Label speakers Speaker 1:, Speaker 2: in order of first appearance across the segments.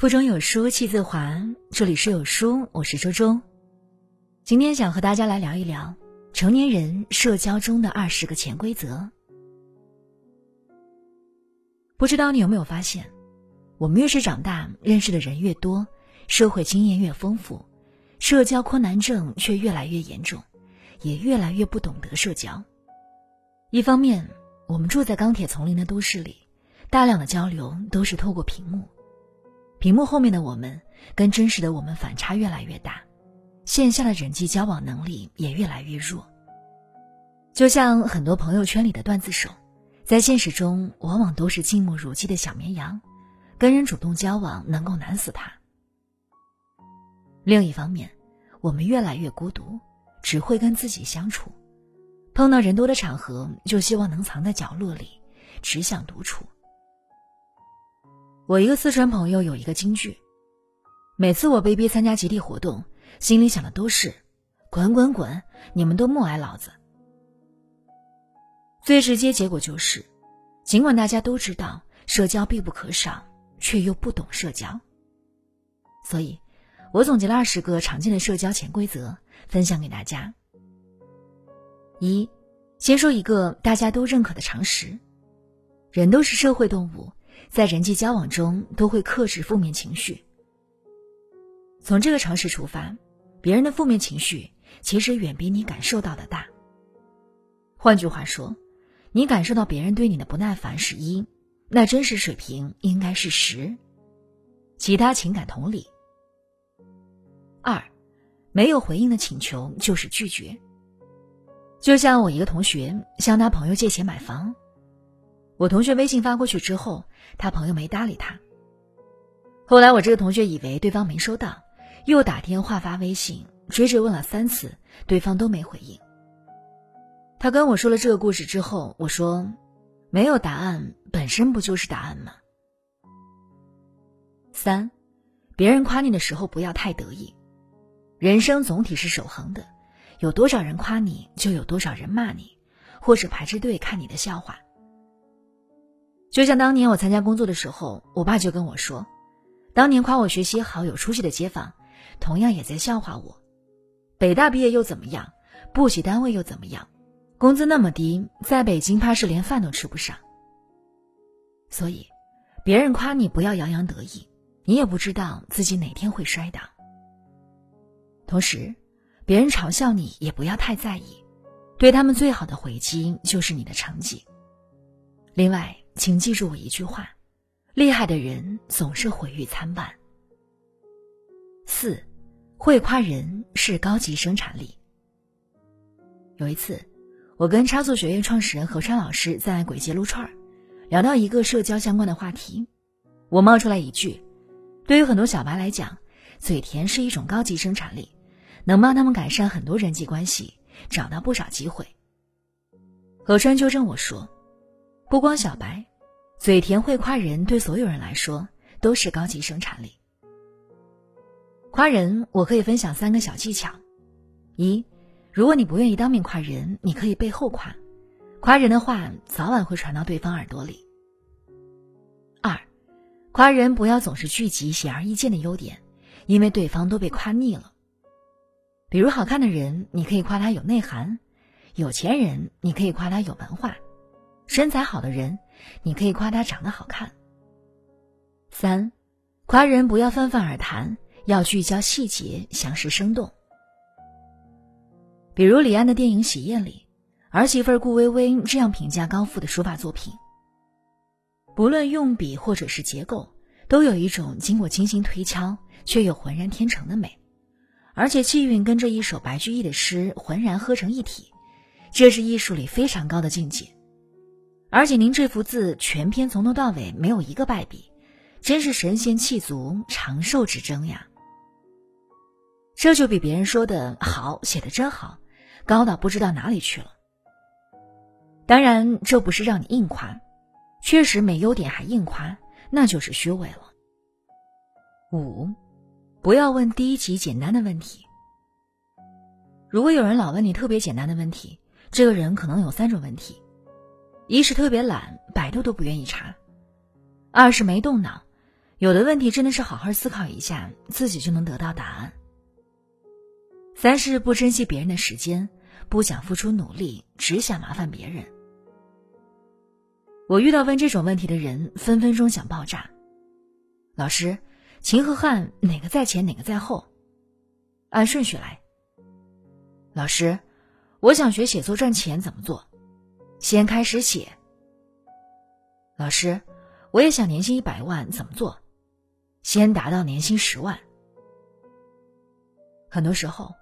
Speaker 1: 腹中有书气自华，这里是有书，我是周周。今天想和大家来聊一聊成年人社交中的二十个潜规则。不知道你有没有发现，我们越是长大，认识的人越多，社会经验越丰富，社交困难症却越来越严重，也越来越不懂得社交。一方面，我们住在钢铁丛林的都市里，大量的交流都是透过屏幕。屏幕后面的我们跟真实的我们反差越来越大，线下的人际交往能力也越来越弱。就像很多朋友圈里的段子手，在现实中往往都是静默如鸡的小绵羊，跟人主动交往能够难死他。另一方面，我们越来越孤独，只会跟自己相处，碰到人多的场合就希望能藏在角落里，只想独处。我一个四川朋友有一个金句，每次我被逼参加集体活动，心里想的都是“滚滚滚，你们都莫挨老子”。最直接结果就是，尽管大家都知道社交必不可少，却又不懂社交。所以，我总结了二十个常见的社交潜规则，分享给大家。一，先说一个大家都认可的常识：人都是社会动物。在人际交往中，都会克制负面情绪。从这个常识出发，别人的负面情绪其实远比你感受到的大。换句话说，你感受到别人对你的不耐烦是一，那真实水平应该是十。其他情感同理。二，没有回应的请求就是拒绝。就像我一个同学向他朋友借钱买房。我同学微信发过去之后，他朋友没搭理他。后来我这个同学以为对方没收到，又打电话发微信追着问了三次，对方都没回应。他跟我说了这个故事之后，我说：“没有答案本身不就是答案吗？”三，别人夸你的时候不要太得意。人生总体是守恒的，有多少人夸你，就有多少人骂你，或者排着队看你的笑话。就像当年我参加工作的时候，我爸就跟我说，当年夸我学习好、有出息的街坊，同样也在笑话我。北大毕业又怎么样？部级单位又怎么样？工资那么低，在北京怕是连饭都吃不上。所以，别人夸你不要洋洋得意，你也不知道自己哪天会摔倒。同时，别人嘲笑你也不要太在意，对他们最好的回击就是你的成绩。另外。请记住我一句话：厉害的人总是毁誉参半。四，会夸人是高级生产力。有一次，我跟差速学院创始人何川老师在鬼街撸串儿，聊到一个社交相关的话题，我冒出来一句：对于很多小白来讲，嘴甜是一种高级生产力，能帮他们改善很多人际关系，找到不少机会。何川纠正我说：不光小白。嘴甜会夸人，对所有人来说都是高级生产力。夸人，我可以分享三个小技巧：一，如果你不愿意当面夸人，你可以背后夸，夸人的话早晚会传到对方耳朵里。二，夸人不要总是聚集显而易见的优点，因为对方都被夸腻了。比如好看的人，你可以夸他有内涵；有钱人，你可以夸他有文化；身材好的人。你可以夸他长得好看。三，夸人不要泛泛而谈，要聚焦细节，详实生动。比如李安的电影《喜宴》里，儿媳妇顾薇薇这样评价高富的书法作品：不论用笔或者是结构，都有一种经过精心推敲却又浑然天成的美，而且气韵跟这一首白居易的诗浑然合成一体，这是艺术里非常高的境界。而且您这幅字全篇从头到尾没有一个败笔，真是神仙气足，长寿之争呀！这就比别人说的好写的真好，高到不知道哪里去了。当然，这不是让你硬夸，确实没优点还硬夸，那就是虚伪了。五，不要问低级简单的问题。如果有人老问你特别简单的问题，这个人可能有三种问题。一是特别懒，百度都不愿意查；二是没动脑，有的问题真的是好好思考一下，自己就能得到答案。三是不珍惜别人的时间，不想付出努力，只想麻烦别人。我遇到问这种问题的人，分分钟想爆炸。老师，秦和汉哪个在前，哪个在后？按顺序来。老师，我想学写作赚钱，怎么做？先开始写。老师，我也想年薪一百万，怎么做？先达到年薪十万。很多时候，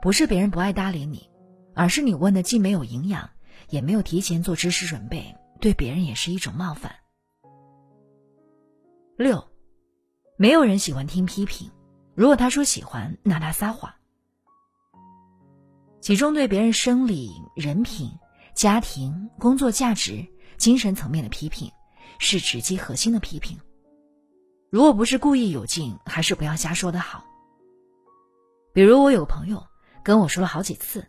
Speaker 1: 不是别人不爱搭理你，而是你问的既没有营养，也没有提前做知识准备。对别人也是一种冒犯。六，没有人喜欢听批评，如果他说喜欢，那他撒谎。其中对别人生理、人品、家庭、工作价值、精神层面的批评，是直击核心的批评。如果不是故意有劲，还是不要瞎说的好。比如我有个朋友跟我说了好几次，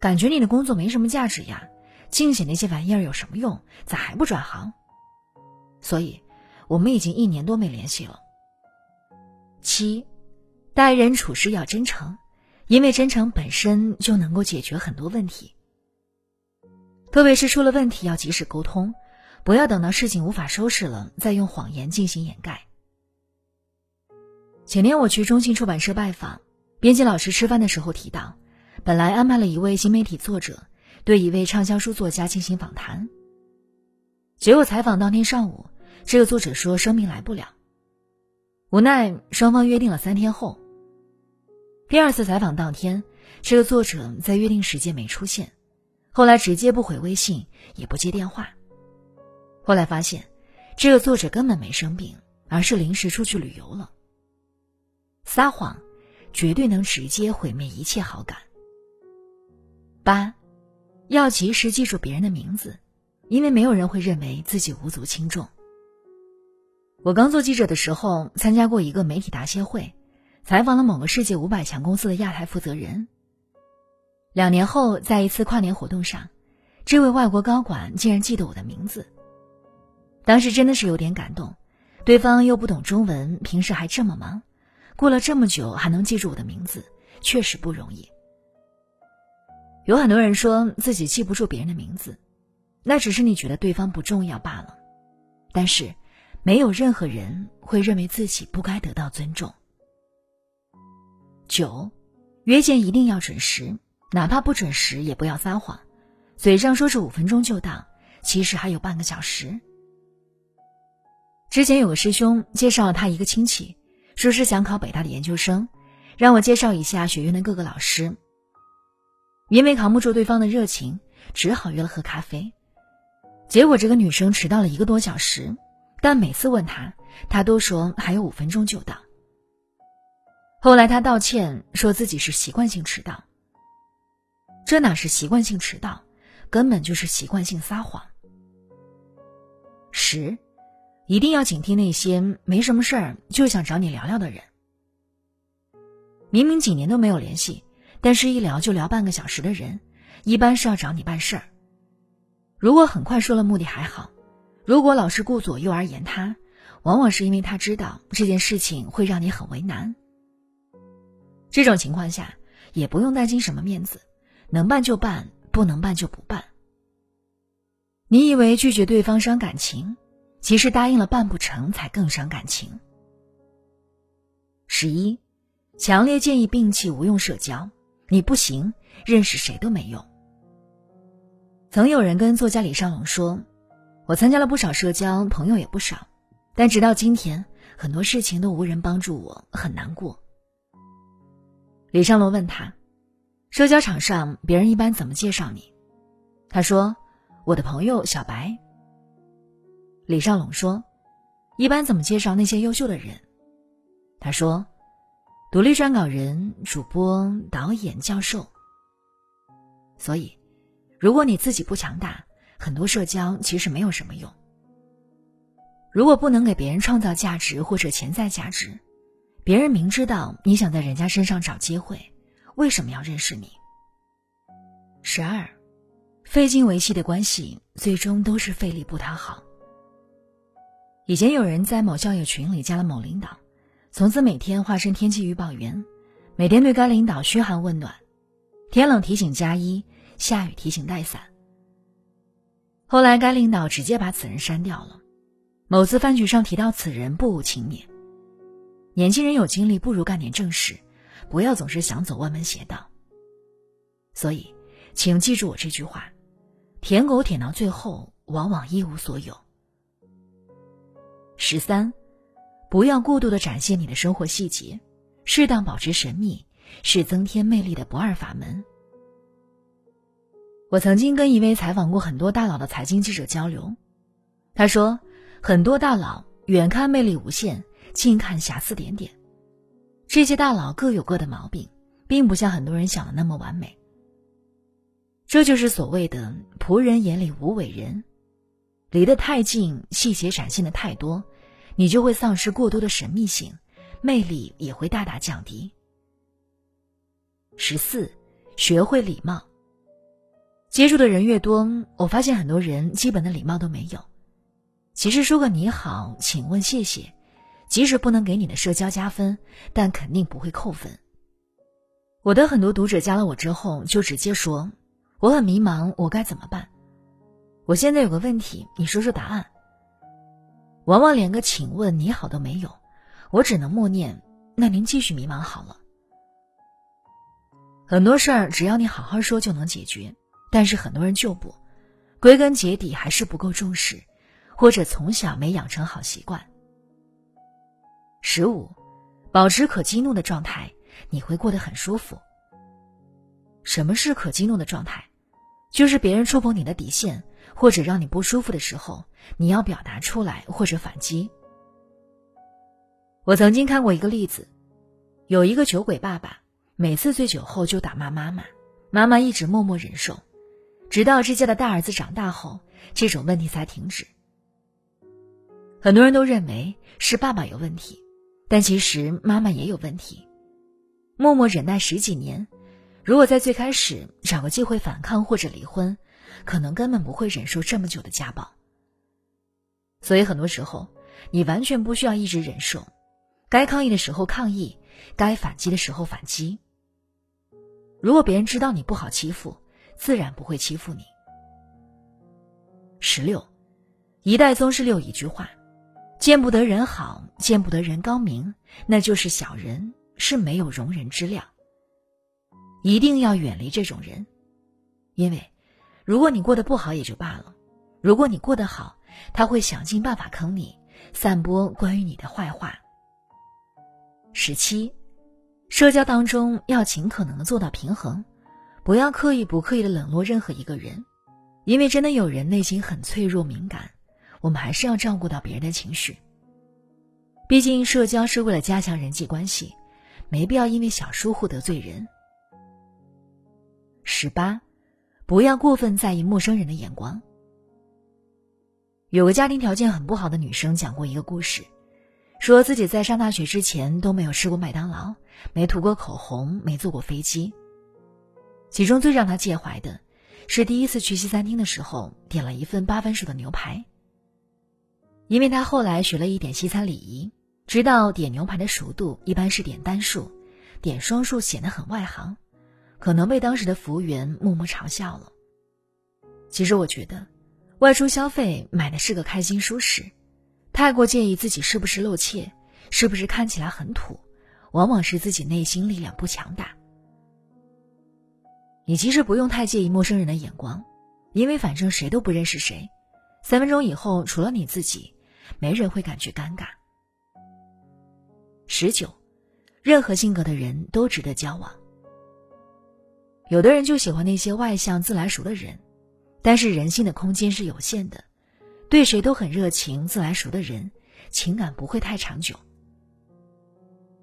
Speaker 1: 感觉你的工作没什么价值呀。净写那些玩意儿有什么用？咋还不转行？所以，我们已经一年多没联系了。七，待人处事要真诚，因为真诚本身就能够解决很多问题。特别是出了问题要及时沟通，不要等到事情无法收拾了再用谎言进行掩盖。前天我去中信出版社拜访，编辑老师吃饭的时候提到，本来安排了一位新媒体作者。对一位畅销书作家进行访谈，结果采访当天上午，这个作者说生病来不了。无奈双方约定了三天后。第二次采访当天，这个作者在约定时间没出现，后来直接不回微信，也不接电话。后来发现，这个作者根本没生病，而是临时出去旅游了。撒谎，绝对能直接毁灭一切好感。八。要及时记住别人的名字，因为没有人会认为自己无足轻重。我刚做记者的时候，参加过一个媒体答谢会，采访了某个世界五百强公司的亚太负责人。两年后，在一次跨年活动上，这位外国高管竟然记得我的名字。当时真的是有点感动，对方又不懂中文，平时还这么忙，过了这么久还能记住我的名字，确实不容易。有很多人说自己记不住别人的名字，那只是你觉得对方不重要罢了。但是，没有任何人会认为自己不该得到尊重。九，约见一定要准时，哪怕不准时也不要撒谎，嘴上说是五分钟就到，其实还有半个小时。之前有个师兄介绍了他一个亲戚，说是想考北大的研究生，让我介绍一下学院的各个老师。因为扛不住对方的热情，只好约了喝咖啡。结果这个女生迟到了一个多小时，但每次问她，她都说还有五分钟就到。后来他道歉，说自己是习惯性迟到。这哪是习惯性迟到，根本就是习惯性撒谎。十，一定要警惕那些没什么事儿就想找你聊聊的人。明明几年都没有联系。但是，一聊就聊半个小时的人，一般是要找你办事儿。如果很快说了目的还好，如果老是顾左右而言他，往往是因为他知道这件事情会让你很为难。这种情况下，也不用担心什么面子，能办就办，不能办就不办。你以为拒绝对方伤感情，其实答应了办不成才更伤感情。十一，强烈建议摒弃无用社交。你不行，认识谁都没用。曾有人跟作家李尚龙说：“我参加了不少社交，朋友也不少，但直到今天，很多事情都无人帮助我，很难过。”李尚龙问他：“社交场上别人一般怎么介绍你？”他说：“我的朋友小白。”李少龙说：“一般怎么介绍那些优秀的人？”他说。独立撰稿人、主播、导演、教授。所以，如果你自己不强大，很多社交其实没有什么用。如果不能给别人创造价值或者潜在价值，别人明知道你想在人家身上找机会，为什么要认识你？十二，费劲维系的关系，最终都是费力不讨好。以前有人在某校友群里加了某领导，从此每天化身天气预报员，每天对该领导嘘寒问暖，天冷提醒加衣，下雨提醒带伞。后来该领导直接把此人删掉了。某次饭局上提到此人不无轻蔑。年轻人有精力不如干点正事，不要总是想走歪门邪道。所以，请记住我这句话：舔狗舔到最后，往往一无所有。十三，不要过度的展现你的生活细节，适当保持神秘是增添魅力的不二法门。我曾经跟一位采访过很多大佬的财经记者交流，他说，很多大佬远看魅力无限，近看瑕疵点点。这些大佬各有各的毛病，并不像很多人想的那么完美。这就是所谓的“仆人眼里无伟人”。离得太近，细节展现的太多，你就会丧失过多的神秘性，魅力也会大大降低。十四，学会礼貌。接触的人越多，我发现很多人基本的礼貌都没有。其实说个你好，请问谢谢，即使不能给你的社交加分，但肯定不会扣分。我的很多读者加了我之后，就直接说我很迷茫，我该怎么办？我现在有个问题，你说说答案。往往连个请问你好都没有，我只能默念：那您继续迷茫好了。很多事儿只要你好好说就能解决，但是很多人就不，归根结底还是不够重视，或者从小没养成好习惯。十五，保持可激怒的状态，你会过得很舒服。什么是可激怒的状态？就是别人触碰你的底线。或者让你不舒服的时候，你要表达出来或者反击。我曾经看过一个例子，有一个酒鬼爸爸，每次醉酒后就打骂妈妈，妈妈一直默默忍受，直到这家的大儿子长大后，这种问题才停止。很多人都认为是爸爸有问题，但其实妈妈也有问题。默默忍耐十几年，如果在最开始找个机会反抗或者离婚。可能根本不会忍受这么久的家暴，所以很多时候你完全不需要一直忍受，该抗议的时候抗议，该反击的时候反击。如果别人知道你不好欺负，自然不会欺负你。十六，一代宗师六一句话：见不得人好，见不得人高明，那就是小人，是没有容人之量。一定要远离这种人，因为。如果你过得不好也就罢了，如果你过得好，他会想尽办法坑你，散播关于你的坏话。十七，社交当中要尽可能的做到平衡，不要刻意不刻意的冷落任何一个人，因为真的有人内心很脆弱敏感，我们还是要照顾到别人的情绪。毕竟社交是为了加强人际关系，没必要因为小疏忽得罪人。十八。不要过分在意陌生人的眼光。有个家庭条件很不好的女生讲过一个故事，说自己在上大学之前都没有吃过麦当劳，没涂过口红，没坐过飞机。其中最让她介怀的，是第一次去西餐厅的时候点了一份八分熟的牛排。因为他后来学了一点西餐礼仪，知道点牛排的熟度一般是点单数，点双数显得很外行。可能被当时的服务员默默嘲笑了。其实我觉得，外出消费买的是个开心舒适，太过介意自己是不是露怯，是不是看起来很土，往往是自己内心力量不强大。你其实不用太介意陌生人的眼光，因为反正谁都不认识谁，三分钟以后除了你自己，没人会感觉尴尬。十九，任何性格的人都值得交往。有的人就喜欢那些外向、自来熟的人，但是人性的空间是有限的，对谁都很热情、自来熟的人，情感不会太长久。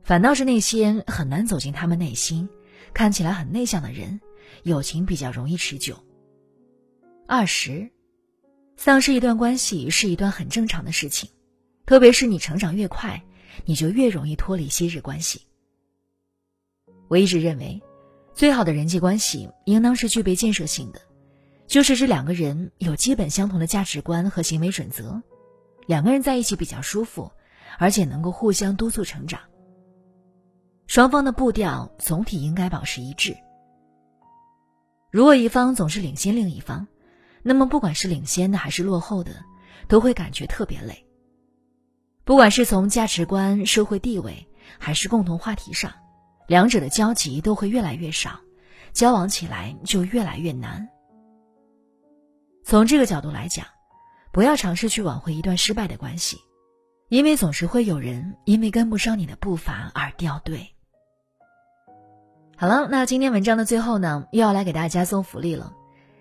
Speaker 1: 反倒是那些很难走进他们内心、看起来很内向的人，友情比较容易持久。二十，丧失一段关系是一段很正常的事情，特别是你成长越快，你就越容易脱离昔日关系。我一直认为。最好的人际关系应当是具备建设性的，就是这两个人有基本相同的价值观和行为准则，两个人在一起比较舒服，而且能够互相督促成长。双方的步调总体应该保持一致。如果一方总是领先另一方，那么不管是领先的还是落后的，都会感觉特别累。不管是从价值观、社会地位，还是共同话题上，两者的交集都会越来越少，交往起来就越来越难。从这个角度来讲，不要尝试去挽回一段失败的关系，因为总是会有人因为跟不上你的步伐而掉队。好了，那今天文章的最后呢，又要来给大家送福利了，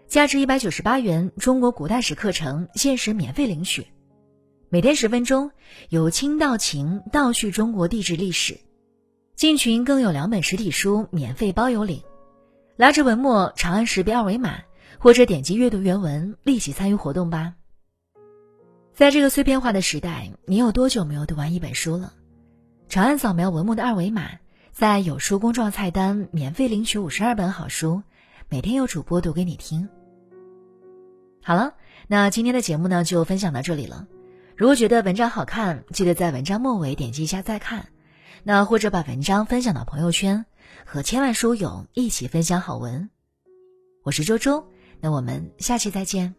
Speaker 1: 价值一百九十八元中国古代史课程限时免费领取，每天十分钟，由清道情倒叙中国地质历史，进群更有两本实体书免费包邮领，拉着文末长按识别二维码或者点击阅读原文，立即参与活动吧。在这个碎片化的时代，你有多久没有读完一本书了？长按扫描文末的二维码。在有书公众号菜单免费领取五十二本好书，每天有主播读给你听。好了那今天的节目呢就分享到这里了。如果觉得文章好看记得在文章末尾点击一下再看。那或者把文章分享到朋友圈和千万书友一起分享好文。我是周周那我们下期再见。